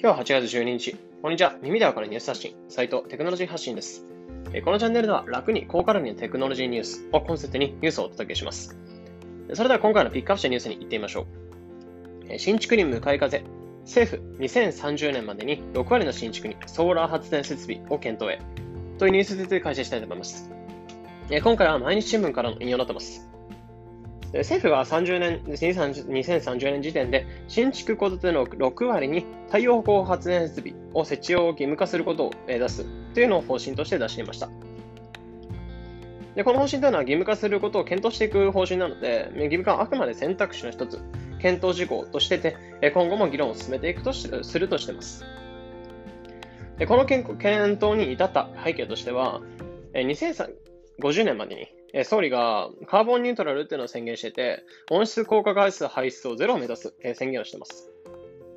今日は8月12日。こんにちは。耳でわかるニュース発信、サイトテクノロジー発信です。このチャンネルでは楽に高カロリーのテクノロジーニュースをコンセプトにニュースをお届けします。それでは今回のピックアップしたニュースに行ってみましょう。新築に向かい風。政府、2030年までに6割の新築にソーラー発電設備を検討へ。というニュースについて開始したいと思います。今回は毎日新聞からの引用になってます。政府は30年2030年時点で新築戸建ての6割に太陽光発電設備を設置を義務化することを目指すというのを方針として出していました。でこの方針というのは義務化することを検討していく方針なので、義務化はあくまで選択肢の一つ、検討事項としてて、今後も議論を進めていくとするとしています。でこの検討に至った背景としては、2050年までに総理がカーボンニュートラルっていうのを宣言してて、温室効果ガス排出をゼロを目指す、宣言をしてます。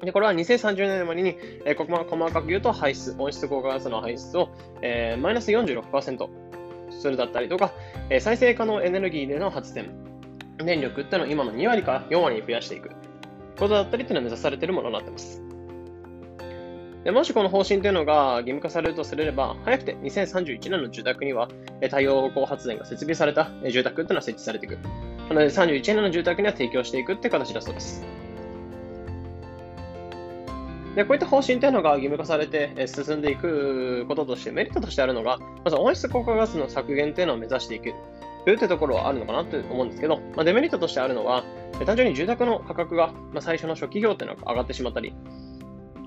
でこれは2030年までに、えー、細かく言うと排出、温室効果ガスの排出を、えー、マイナス46%するだったりとか、えー、再生可能エネルギーでの発電、電力っていうのを今の2割から4割に増やしていくことだったりっていうのを目指されているものになってます。でもしこの方針というのが義務化されるとすれば、早くて2031年の住宅には太陽光発電が設備された住宅というのは設置されていく。なので31年の住宅には提供していくって形だそうです。で、こういった方針というのが義務化されて進んでいくこととして、メリットとしてあるのが、まず温室効果ガスの削減というのを目指していくというところはあるのかなと思うんですけど、まあ、デメリットとしてあるのは、単純に住宅の価格が、ま、最初の初期費用というのが上がってしまったり、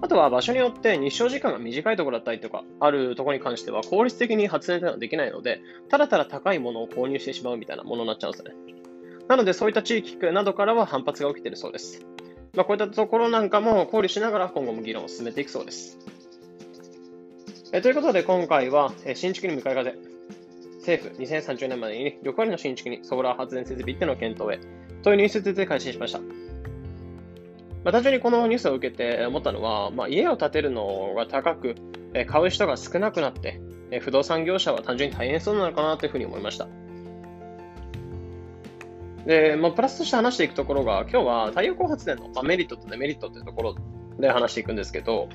あとは場所によって日照時間が短いところだったりとか、あるところに関しては効率的に発電というのはできないので、ただただ高いものを購入してしまうみたいなものになっちゃうんですね。なので、そういった地域などからは反発が起きているそうです。まあ、こういったところなんかも考慮しながら今後も議論を進めていくそうです。えということで、今回は新築に向かい風。政府2030年までに6割の新築にソーラー発電設備っていうのを検討へというニュースについて開始しました。まあ、単純にこのニュースを受けて思ったのは、まあ、家を建てるのが高く、え買う人が少なくなって、え不動産業者は単純に大変そうなのかなというふうに思いました。で、まあ、プラスとして話していくところが、今日は太陽光発電の、まメリットとデメリットというところで話していくんですけど、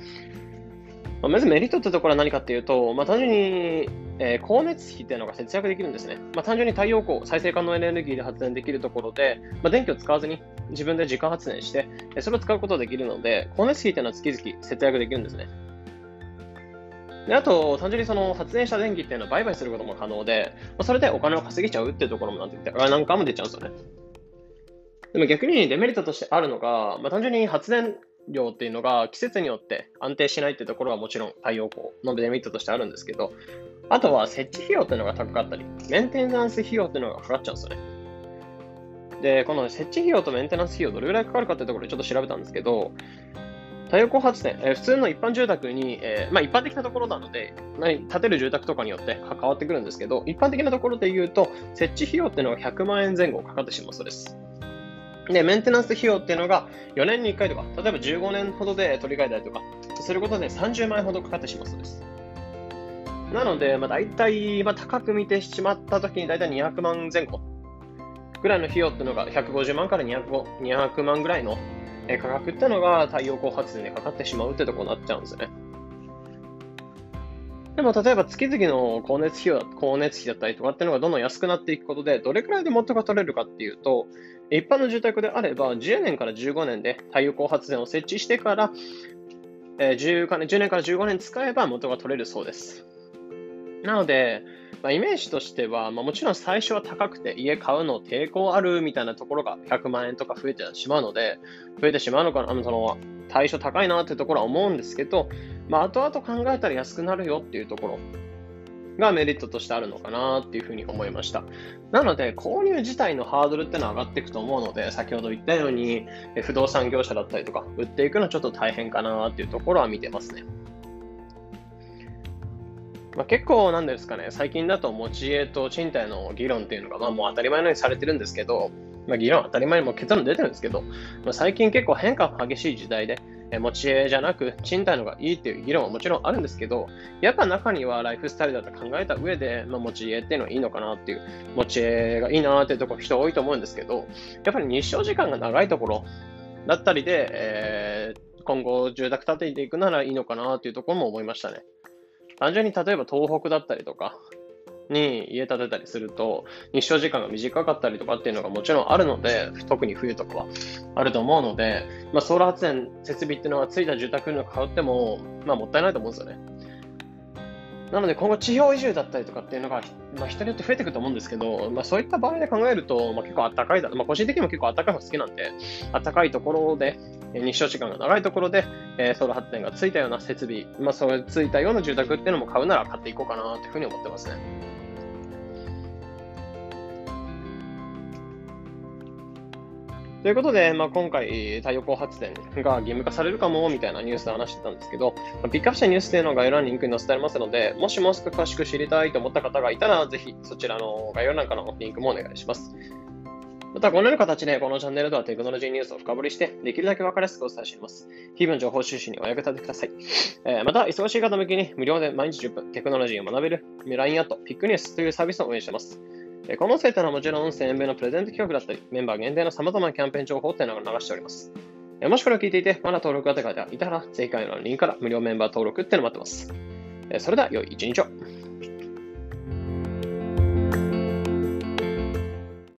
まあ、まずメリットというところは何かっていうと、まあ、単純に、えー、光熱費っていうのが節約できるんですね。まあ、単純に太陽光、再生可能エネルギーで発電できるところで、まあ、電気を使わずに自分で自家発電して、それを使うことができるので、光熱費っていうのは月々節約できるんですね。であと、単純にその発電した電気っていうのは売買することも可能で、まあ、それでお金を稼げちゃうっていうところもなんて言って、なんかも出ちゃうんですよね。でも逆にデメリットとしてあるのが、まあ、単純に発電量っていうのが季節によって安定しないっていうところはもちろん太陽光のデメリットとしてあるんですけど、あとは設置費用っていうのが高かったり、メンテナンス費用っていうのがかかっちゃうんですよね。で、この設置費用とメンテナンス費用どれぐらいかかるかっていうところでちょっと調べたんですけど、太陽光発電、えー、普通の一般住宅に、えー、まあ一般的なところなので、建てる住宅とかによって関わってくるんですけど、一般的なところで言うと、設置費用っていうのが100万円前後かかってしまうそうです。で、メンテナンス費用っていうのが4年に1回とか、例えば15年ほどで取り替えたりとか、することで30万円ほどかかってしまうそうです。なので、まあ、大体、まあ、高く見てしまったときに大体200万前後ぐらいの費用っていうのが150万から200万ぐらいの価格っていうのが太陽光発電でかかってしまうってとこになっちゃうんですね。でも例えば月々の光熱費用光熱費だったりとかっていうのがどんどん安くなっていくことで、どれくらいで元が取れるかっていうと、一般の住宅であれば10年から15年で太陽光発電を設置してから、えー、10, 10年から15年使えば元が取れるそうです。なので、まあ、イメージとしては、まあ、もちろん最初は高くて家買うの抵抗あるみたいなところが100万円とか増えてしまうので、増えてしまうのかな、のその対象高いなっていうところは思うんですけど、まあ、後々考えたら安くなるよっていうところがメリットとしてあるのかなっていうふうに思いました。なので、購入自体のハードルってのは上がっていくと思うので、先ほど言ったように、不動産業者だったりとか、売っていくのはちょっと大変かなっていうところは見てますね。まあ、結構なんですかね、最近だと持ち家と賃貸の議論っていうのが、まあ、もう当たり前のようにされてるんですけど、まあ、議論当たり前にも結論出てるんですけど、まあ、最近結構変化が激しい時代で、え持ち家じゃなく賃貸のがいいっていう議論はもちろんあるんですけど、やっぱ中にはライフスタイルだと考えた上で、まあ、持ち家っていうのはいいのかなっていう、持ち家がいいなっていうところ人多いと思うんですけど、やっぱり日照時間が長いところだったりで、えー今後住宅建てていくならいいのかなというところも思いましたね。単純に例えば東北だったりとかに家建てたりすると日照時間が短かったりとかっていうのがもちろんあるので、特に冬とかはあると思うので、まあ、ソーラー発電設備っていうのはついた住宅の買っても、まあ、もったいないと思うんですよね。なので今後地方移住だったりとかっていうのが、まあ、人によって増えてくると思うんですけど、まあ、そういった場合で考えると、まあ、結構暖かいだ、まあ、個人的にも結構暖かいのが好きなんで、暖かいところで、日照時間が長いところで、えー、ソーラー発電がついたような設備、まあ、そういうついたような住宅っていうのも買うなら買っていこうかなというふうに思ってますね。ということで、まあ、今回、太陽光発電が義務化されるかもみたいなニュースで話してたんですけど、まあ、ピックアップしたニュースというのが概要欄にリンクに載せてありますので、もしもう少し詳しく知りたいと思った方がいたら、ぜひそちらの概要欄からのリンクもお願いします。また、このような形で、このチャンネルではテクノロジーニュースを深掘りして、できるだけ分かりやすくお伝えしています。日々の情報収集にお役立てください。えー、また、忙しい方向けに無料で毎日10分、テクノロジーを学べる LINE アット、ピックニュースというサービスを運営しています。この生徒はもちろん1000円分のプレゼント企画だったり、メンバー限定の様々なキャンペーン情報っていうのを流しております。もしこれを聞いていて、まだ登録がてがいたら、ぜひ概要欄のリンクから無料メンバー登録っていうのを待ってます。それでは、良い一日を。